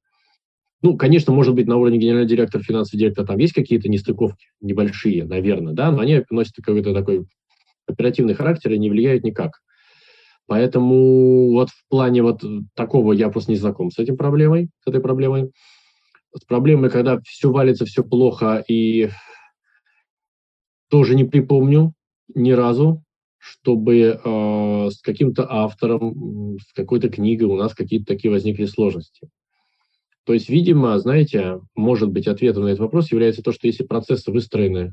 Ну, конечно, может быть, на уровне генерального директора, финансового директора там есть какие-то нестыковки небольшие, наверное, да, но они носят какой-то такой оперативный характер и не влияют никак. Поэтому вот в плане вот такого я просто не знаком с этим проблемой, с этой проблемой. С проблемой, когда все валится, все плохо, и тоже не припомню ни разу, чтобы э, с каким-то автором, с какой-то книгой у нас какие-то такие возникли сложности. То есть, видимо, знаете, может быть, ответом на этот вопрос является то, что если процессы выстроены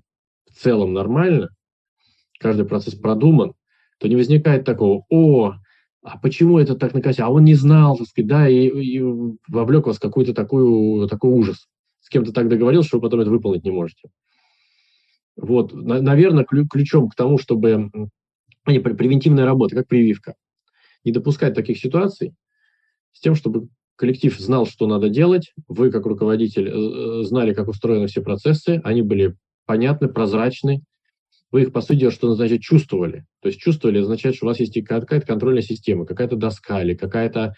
в целом нормально, каждый процесс продуман, то не возникает такого, о, а почему это так накосил? А он не знал, так сказать, да, и, и вовлек вас в какой-то такой ужас. С кем-то так договорился, что вы потом это выполнить не можете. Вот, на, наверное, ключом к тому, чтобы... Не, превентивная работа, как прививка. Не допускать таких ситуаций с тем, чтобы коллектив знал, что надо делать, вы, как руководитель, э, э, знали, как устроены все процессы, они были понятны, прозрачны, вы их, по сути, что значит, чувствовали. То есть чувствовали означает, что у вас есть какая-то контрольная система, какая-то доска или какая-то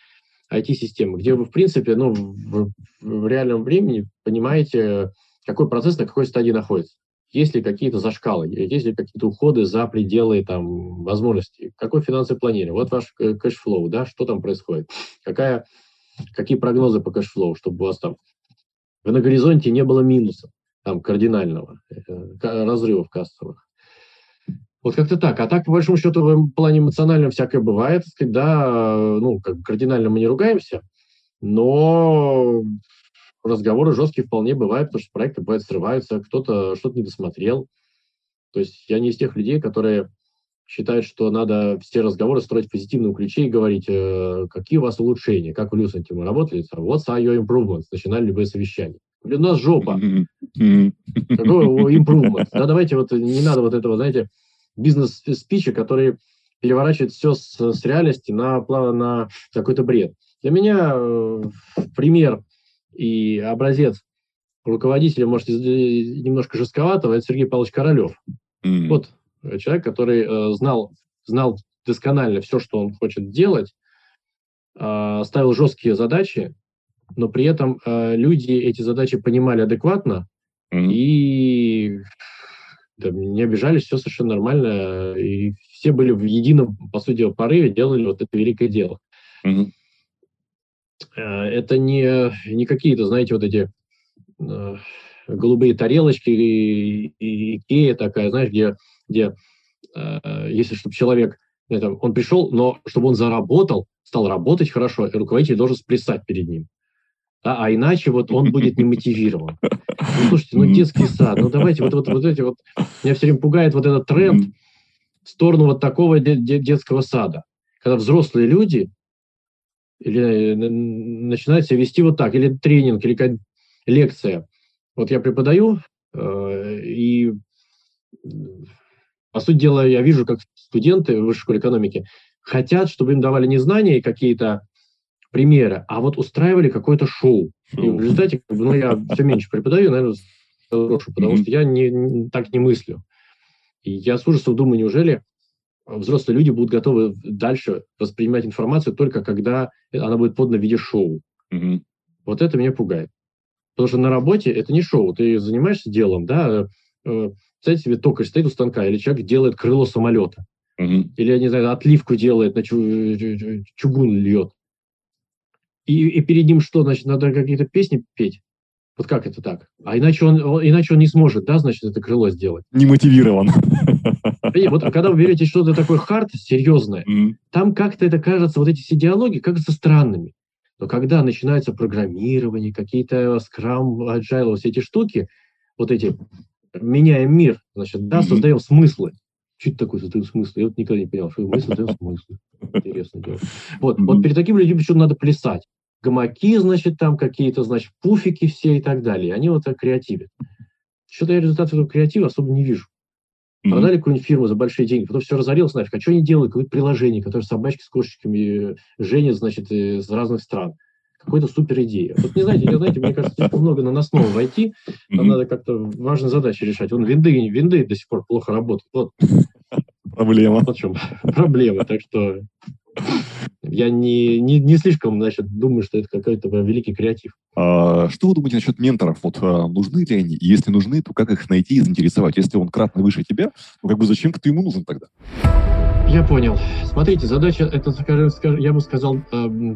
IT-система, где вы, в принципе, ну, в, в реальном времени понимаете, какой процесс на какой стадии находится. Есть ли какие-то зашкалы, есть ли какие-то уходы за пределы там, возможностей, какой финансовый планирование, вот ваш cash flow, да, что там происходит, какая, какие прогнозы по cash flow, чтобы у вас там на горизонте не было минуса, там, кардинального, э, разрывов кассовых. Вот как-то так. А так, по большому счету, в плане эмоциональном всякое бывает. Да, ну, как бы кардинально мы не ругаемся, но разговоры жесткие вполне бывают, потому что проекты бывают срываются, кто-то что-то не досмотрел. То есть я не из тех людей, которые считают, что надо все разговоры строить в позитивном ключе и говорить, э, какие у вас улучшения, как в Люсенте мы работали, what's are your improvements, начинали любые совещания. У нас жопа. Какой improvement? Да, давайте вот не надо вот этого, знаете, бизнес-спича, который переворачивает все с, с реальности на, на какой-то бред. Для меня э, пример и образец руководителя, может, немножко жестковатого, это Сергей Павлович Королев. Mm-hmm. Вот человек, который э, знал, знал досконально все, что он хочет делать, э, ставил жесткие задачи, но при этом э, люди эти задачи понимали адекватно mm-hmm. и да, не обижались, все совершенно нормально, и все были в едином, по сути, порыве, делали вот это великое дело. Mm-hmm. Это не, не какие-то, знаете, вот эти э, голубые тарелочки и, и Икея такая, знаешь, где, где э, если чтобы человек, это, он пришел, но чтобы он заработал, стал работать хорошо, и руководитель должен сплясать перед ним. Да, а иначе вот он будет не мотивирован. Ну, слушайте, ну детский сад, ну давайте вот, вот, вот эти вот... Меня все время пугает вот этот тренд в сторону вот такого де- де- детского сада. Когда взрослые люди или, э, начинают себя вести вот так, или тренинг, или лекция. Вот я преподаю, э, и, по сути дела, я вижу, как студенты в высшей школе экономики хотят, чтобы им давали не знания и какие-то примеры, а вот устраивали какое-то шоу. И в результате, ну, я все меньше преподаю, наверное, брошу, потому что я не, не, так не мыслю. И я с ужасом думаю, неужели взрослые люди будут готовы дальше воспринимать информацию только когда она будет подана в виде шоу. Mm-hmm. Вот это меня пугает. Потому что на работе это не шоу. Ты занимаешься делом, да, э, представьте себе, токарь стоит у станка, или человек делает крыло самолета. Mm-hmm. Или, я не знаю, отливку делает, на чугун льет. И, и перед ним что, значит, надо какие-то песни петь? Вот как это так? А иначе он, иначе он не сможет, да, значит, это крыло сделать. Не мотивирован. И вот когда вы берете что-то такое хард, серьезное, mm-hmm. там как-то это кажется, вот эти идеологии кажутся странными. Но когда начинается программирование, какие-то скрам, agile, все эти штуки, вот эти, меняем мир, значит, да, mm-hmm. создаем смыслы. Чуть такой создаем смысл. Я вот никогда не понял, что мы создаем смыслы. Интересно дело. Вот, mm-hmm. вот перед такими людьми почему надо плясать гамаки, значит, там какие-то, значит, пуфики все и так далее. Они вот так креативят. Что-то я результатов этого креатива особо не вижу. Mm-hmm. Продали какую-нибудь фирму за большие деньги, потом все разорилось нафиг. А что они делают? Какое-то приложение, которое собачки с кошечками женят, значит, из разных стран. Какой-то супер идея. Вот не знаете, не знаете, мне кажется, слишком много на основу войти. Там mm-hmm. надо как-то важные задачи решать. Вон винды, винды до сих пор плохо работают. Вот. Проблема. Вот в чем проблема. Так что я не, не, не слишком, значит, думаю, что это какой-то великий креатив. А, что вы думаете насчет менторов? Вот а, нужны ли они? если нужны, то как их найти и заинтересовать? Если он кратно выше тебя, ну как бы зачем ты ему нужен тогда? Я понял. Смотрите, задача, это, я бы сказал, э,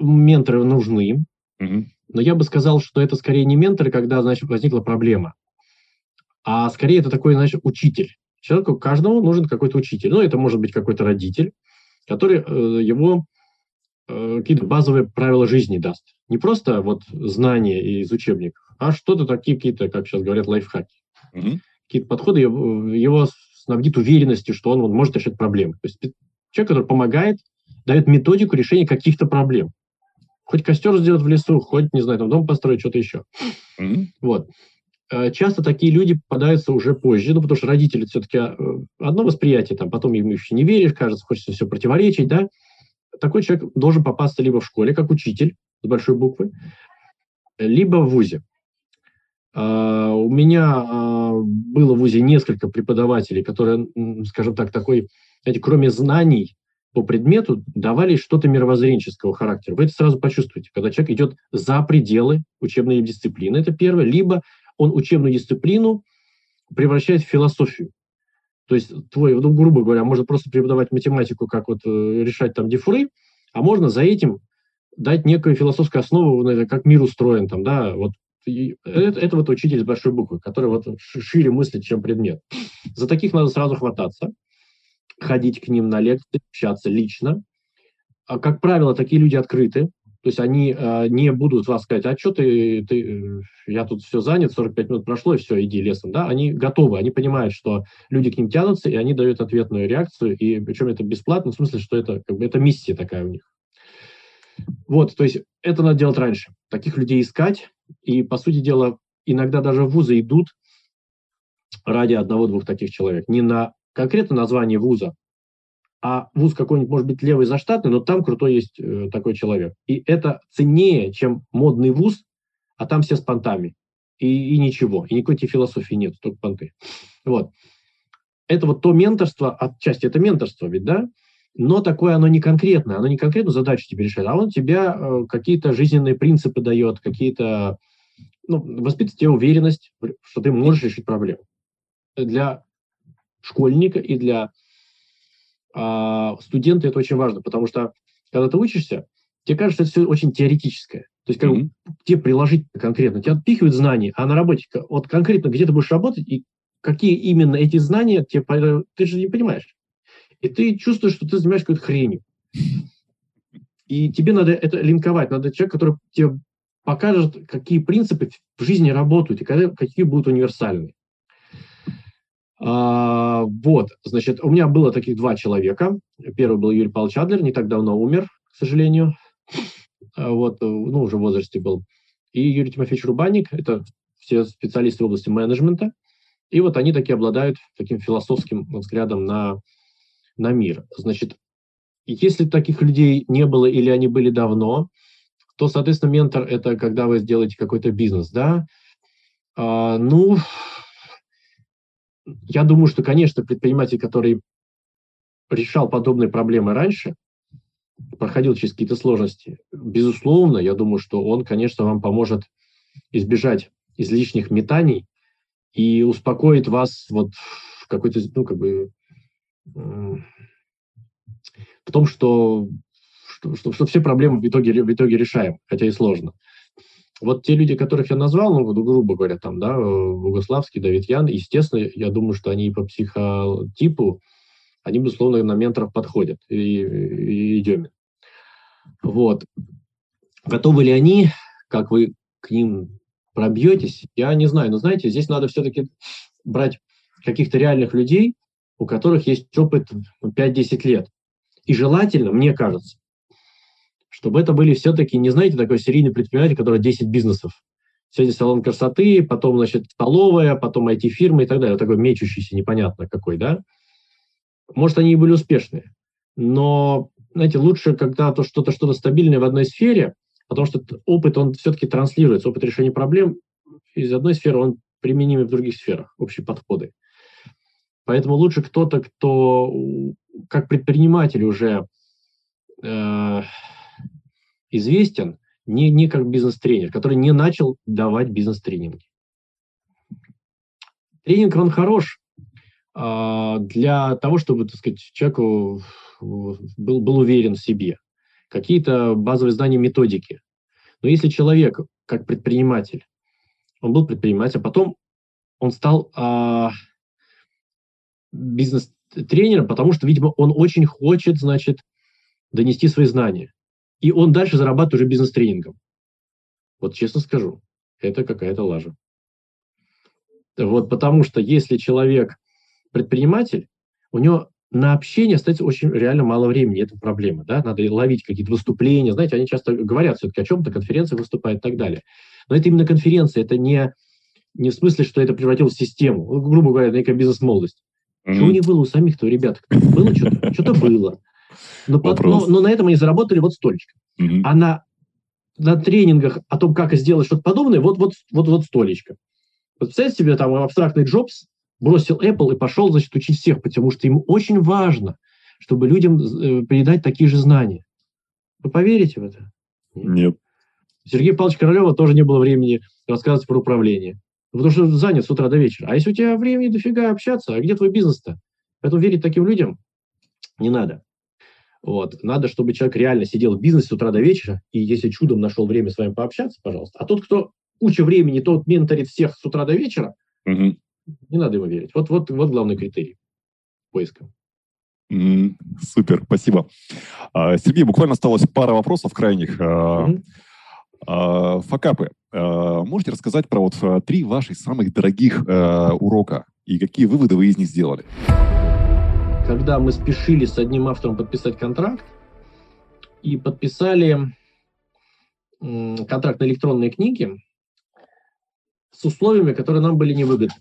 менторы нужны, угу. но я бы сказал, что это скорее не менторы, когда, значит, возникла проблема, а скорее это такой, значит, учитель. Человеку каждому нужен какой-то учитель. Ну, это может быть какой-то родитель, который э, его э, какие-то базовые правила жизни даст. Не просто вот знания из учебников, а что-то такие какие-то, как сейчас говорят, лайфхаки. Mm-hmm. Какие-то подходы его, его снабдит уверенностью, что он, он может решать проблемы. То есть человек, который помогает, дает методику решения каких-то проблем. Хоть костер сделать в лесу, хоть, не знаю, там дом построить, что-то еще. Mm-hmm. Вот. Э, часто такие люди попадаются уже позже, ну, потому что родители все-таки э, одно восприятие, там, потом ему еще не веришь, кажется, хочется все противоречить, да. Такой человек должен попасться либо в школе, как учитель, с большой буквы, либо в ВУЗе. Uh, у меня uh, было в ВУЗе несколько преподавателей, которые, скажем так, такой, знаете, кроме знаний по предмету, давали что-то мировоззренческого характера. Вы это сразу почувствуете, когда человек идет за пределы учебной дисциплины, это первое, либо он учебную дисциплину превращает в философию. То есть твой, ну, грубо говоря, можно просто преподавать математику, как вот э, решать там дифуры, а можно за этим дать некую философскую основу, как мир устроен, там, да, вот это, это вот учитель с большой буквы, который вот шире мыслит, чем предмет. За таких надо сразу хвататься, ходить к ним на лекции, общаться лично. А, как правило, такие люди открыты, то есть они э, не будут вас сказать, а что ты, ты, я тут все занят, 45 минут прошло, и все, иди лесом. Да? Они готовы, они понимают, что люди к ним тянутся, и они дают ответную реакцию, и причем это бесплатно, в смысле, что это, как бы, это миссия такая у них. Вот, то есть это надо делать раньше. Таких людей искать, и, по сути дела, иногда даже в вузы идут ради одного-двух таких человек. Не на конкретно название вуза, а вуз какой-нибудь, может быть, левый заштатный, но там крутой есть э, такой человек. И это ценнее, чем модный вуз, а там все с понтами. И, и ничего, и никакой философии нет, только понты. Вот. Это вот то менторство, отчасти это менторство ведь, да? но такое оно не конкретное, оно не конкретную задачу тебе решает, а он тебе э, какие-то жизненные принципы дает, какие-то, ну, воспитывает тебе уверенность, что ты можешь решить проблему. Для школьника и для э, студента это очень важно, потому что когда ты учишься, тебе кажется, это все очень теоретическое. То есть как mm-hmm. тебе приложить конкретно, тебе отпихивают знания, а на работе вот конкретно где ты будешь работать и какие именно эти знания тебе, ты же не понимаешь. И ты чувствуешь, что ты занимаешься какой-то хренью. И тебе надо это линковать. Надо человек, который тебе покажет, какие принципы в жизни работают и какие будут универсальные. А, вот, значит, у меня было таких два человека. Первый был Юрий Павлович Адлер, не так давно умер, к сожалению. А, вот, ну, уже в возрасте был. И Юрий Тимофеевич Рубаник, это все специалисты в области менеджмента. И вот они такие обладают таким философским взглядом на на мир. Значит, если таких людей не было или они были давно, то, соответственно, ментор – это когда вы сделаете какой-то бизнес, да? А, ну, я думаю, что, конечно, предприниматель, который решал подобные проблемы раньше, проходил через какие-то сложности, безусловно, я думаю, что он, конечно, вам поможет избежать излишних метаний и успокоит вас вот в какой-то, ну, как бы, в том, что, что, что, что все проблемы в итоге, в итоге решаем, хотя и сложно. Вот те люди, которых я назвал, ну, грубо говоря, там, да, Богославский, Давид Ян, естественно, я думаю, что они по психотипу, они, безусловно, на менторов подходят, и, и идем. Вот. Готовы ли они, как вы к ним пробьетесь, я не знаю. Но знаете, здесь надо все-таки брать каких-то реальных людей, у которых есть опыт 5-10 лет. И желательно, мне кажется, чтобы это были все-таки, не знаете, такой серийный предприниматель, который 10 бизнесов. Сегодня салон красоты, потом, значит, столовая, потом IT-фирма и так далее. Такой мечущийся, непонятно какой, да? Может, они и были успешные. Но, знаете, лучше, когда то что-то что-то стабильное в одной сфере, потому что опыт, он все-таки транслируется, опыт решения проблем из одной сферы, он применимый в других сферах, общие подходы. Поэтому лучше кто-то, кто как предприниматель уже э, известен, не, не как бизнес-тренер, который не начал давать бизнес-тренинги. Тренинг, он хорош э, для того, чтобы, так сказать, человеку был, был уверен в себе. Какие-то базовые знания методики. Но если человек, как предприниматель, он был предпринимателем, а потом он стал... Э, бизнес-тренером, потому что, видимо, он очень хочет, значит, донести свои знания. И он дальше зарабатывает уже бизнес-тренингом. Вот честно скажу, это какая-то лажа. Вот потому что если человек предприниматель, у него на общение остается очень реально мало времени. Это проблема, да? Надо ловить какие-то выступления. Знаете, они часто говорят все-таки о чем-то, конференции выступают и так далее. Но это именно конференция, это не, не в смысле, что это превратилось в систему. Грубо говоря, некая бизнес-молодость. Mm-hmm. Чего не было у самих-то, ребят? Было что-то? Что-то было. Но, но, но на этом они заработали вот столечко. Mm-hmm. А на, на тренингах о том, как сделать что-то подобное, вот, вот, вот, вот столечко. Вот представьте себе, там абстрактный Джобс бросил Apple и пошел, значит, учить всех, потому что ему очень важно, чтобы людям э, передать такие же знания. Вы поверите в это? Нет. Сергея Павловича Королева тоже не было времени рассказывать про управление. Потому что занят с утра до вечера. А если у тебя времени дофига общаться, а где твой бизнес-то? Поэтому верить таким людям не надо. Вот. Надо, чтобы человек реально сидел в бизнесе с утра до вечера, и если чудом нашел время с вами пообщаться, пожалуйста. А тот, кто куча времени, тот менторит всех с утра до вечера, угу. не надо ему верить. Вот, вот, вот главный критерий поиска. Mm, супер, спасибо. А, Сергей, буквально осталось пара вопросов крайних. Mm-hmm. Факапы. Э, можете рассказать про вот три ваших самых дорогих урока и какие выводы вы из них сделали? Когда мы спешили с одним автором подписать контракт и подписали контракт на электронные книги с условиями, которые нам были невыгодны.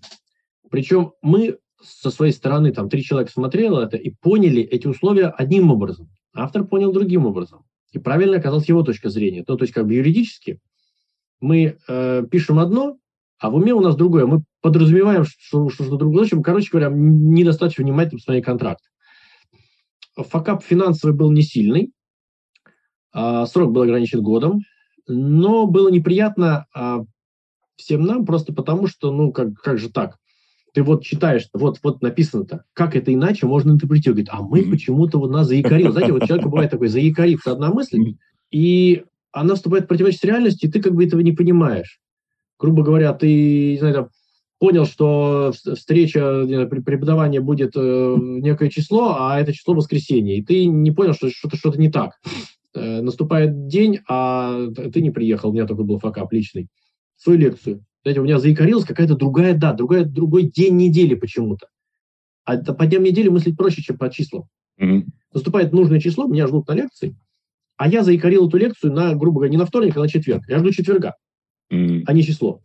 Причем мы со своей стороны, там три человека смотрело это и поняли эти условия одним образом. Автор понял другим образом. И правильно оказалась его точка зрения. Ну, то есть как бы юридически мы э, пишем одно, а в уме у нас другое. Мы подразумеваем, что что-то другое. Общем, короче говоря, недостаточно внимательно посмотреть контракт. факап финансовый был не сильный, а, срок был ограничен годом, но было неприятно а, всем нам просто потому, что, ну, как, как же так? Ты вот читаешь, вот, вот написано-то, как это иначе можно интерпретировать? А мы почему-то вот нас заякорил. Знаете, вот человеку бывает такой, заякорится одна мысль, и она вступает в противоречие с реальностью, и ты как бы этого не понимаешь. Грубо говоря, ты, не знаю, там, понял, что встреча, преподавание будет э, некое число, а это число воскресенье, и ты не понял, что что-то что не так. Э, наступает день, а ты не приехал, у меня такой был факап личный, свою лекцию. Знаете, у меня заикарилась какая-то другая дата, другая, другой день недели почему-то. А по дням недели мыслить проще, чем по числам. Mm-hmm. Наступает нужное число, меня ждут на лекции, а я заякорил эту лекцию на, грубо говоря, не на вторник, а на четверг. Я жду четверга, mm-hmm. а не число.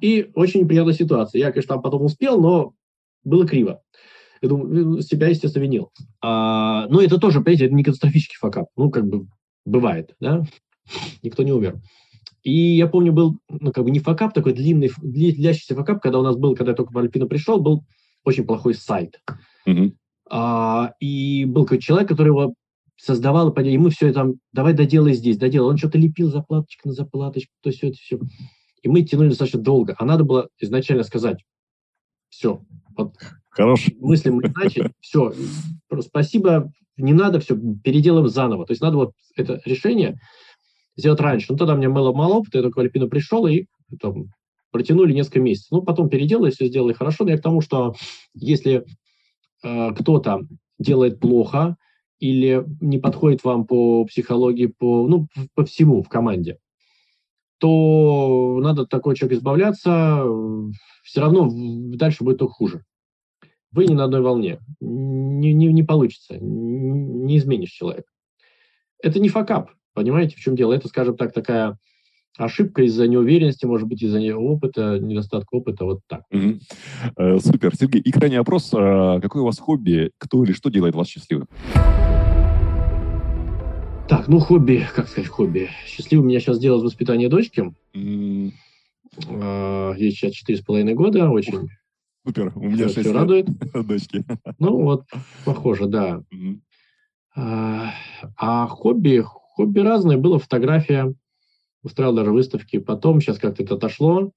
И очень неприятная ситуация. Я, конечно, там потом успел, но было криво. Я думаю, себя, естественно, винил. А, но это тоже, понимаете, это не катастрофический факап. Ну, как бы бывает, да? Никто не умер. И я помню, был, ну, как бы не факап, такой длинный, длящийся факап, когда у нас был, когда я только в Альпину пришел, был очень плохой сайт. Mm-hmm. А, и был какой-то человек, который его создавал, и мы все это, давай доделай здесь, доделай. Он что-то лепил заплаточка на заплаточку, то все это все. И мы тянули достаточно долго. А надо было изначально сказать, все, вот Хорош. мыслим иначе, все, спасибо, не надо, все, переделаем заново. То есть надо вот это решение сделать раньше. Ну, тогда меня было мало опыта, я только в Альпину пришел, и там, протянули несколько месяцев. Ну, потом переделали, все сделали хорошо. Но я к тому, что если э, кто-то делает плохо или не подходит вам по психологии, по, ну, по всему в команде, то надо от такого человека избавляться, все равно дальше будет только хуже. Вы не на одной волне, не, не, не получится, не изменишь человека. Это не факап, Понимаете, в чем дело? Это, скажем так, такая ошибка из-за неуверенности, может быть, из-за опыта, недостатка опыта, вот так. Угу. Э, супер. Сергей, и крайний вопрос. А какое у вас хобби? Кто или что делает вас счастливым? Так, ну хобби, как сказать хобби? Счастливым меня сейчас делает воспитание дочки. Mm. Ей сейчас четыре с половиной года, очень Супер, у меня все, все радует. дочки. Ну вот, похоже, да. Mm. А, а хобби, Хобби разное. Было фотография, устраивал даже выставки. Потом, сейчас как-то это отошло.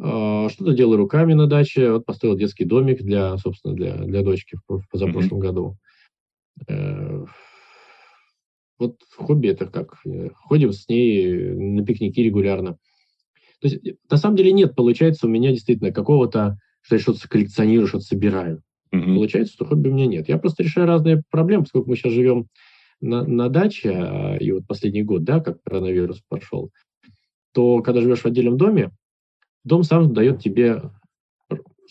А, что-то делаю руками на даче. Вот построил детский домик для, собственно, для, для дочки в позапрошлом mm-hmm. году. Э, вот хобби это как? Э, ходим с ней на пикники регулярно. То есть, на самом деле нет, получается, у меня действительно какого-то, что я что-то коллекционирую, что-то собираю. Mm-hmm. Получается, что хобби у меня нет. Я просто решаю разные проблемы, поскольку мы сейчас живем на, на даче, а, и вот последний год, да, как коронавирус прошел, то когда живешь в отдельном доме, дом сам дает тебе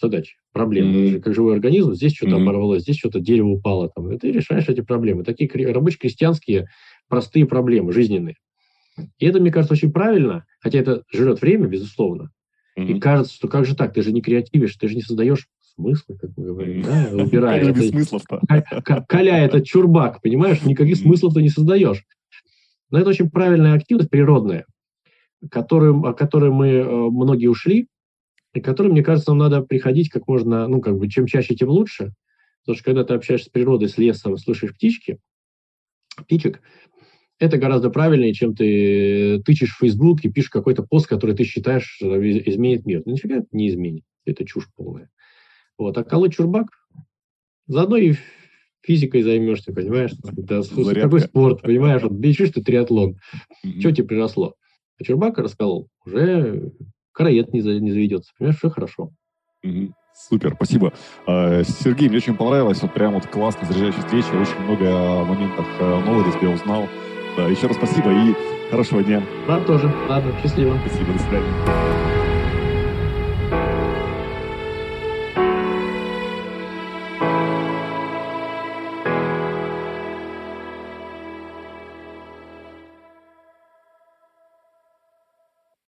задачи, проблемы. Mm-hmm. Как живой организм, здесь что-то mm-hmm. оборвалось, здесь что-то дерево упало. Там, и ты решаешь эти проблемы. Такие рабочие крестьянские простые проблемы, жизненные. И это, мне кажется, очень правильно, хотя это жрет время, безусловно. Mm-hmm. И кажется, что как же так, ты же не креативишь, ты же не создаешь смысла, как мы говорим, да, убирая. это, смыслов-то? Коля этот чурбак, понимаешь, никаких смыслов ты не создаешь. Но это очень правильная активность природная, которым, о которой мы э, многие ушли, и которой, мне кажется, нам надо приходить как можно, ну, как бы, чем чаще, тем лучше. Потому что когда ты общаешься с природой, с лесом, слышишь птички, птичек, это гораздо правильнее, чем ты тычешь в Facebook и пишешь какой-то пост, который ты считаешь изменит мир. Ну, нифига не изменит. Это чушь полная. Вот. А колоть чурбак, заодно и физикой займешься, понимаешь? Это какой спорт, понимаешь? Вот бежишь ты триатлон. Mm-hmm. Что тебе приросло? А чурбак расколол, уже караед не, не заведется. Понимаешь, все хорошо. Супер, спасибо. А, Сергей, мне очень понравилось. Вот прям вот классно, заряжающая встреча. Очень много моментов э, новых для себя узнал. Да, еще раз спасибо и хорошего дня. Вам тоже. Ладно, счастливо. Спасибо, до свидания.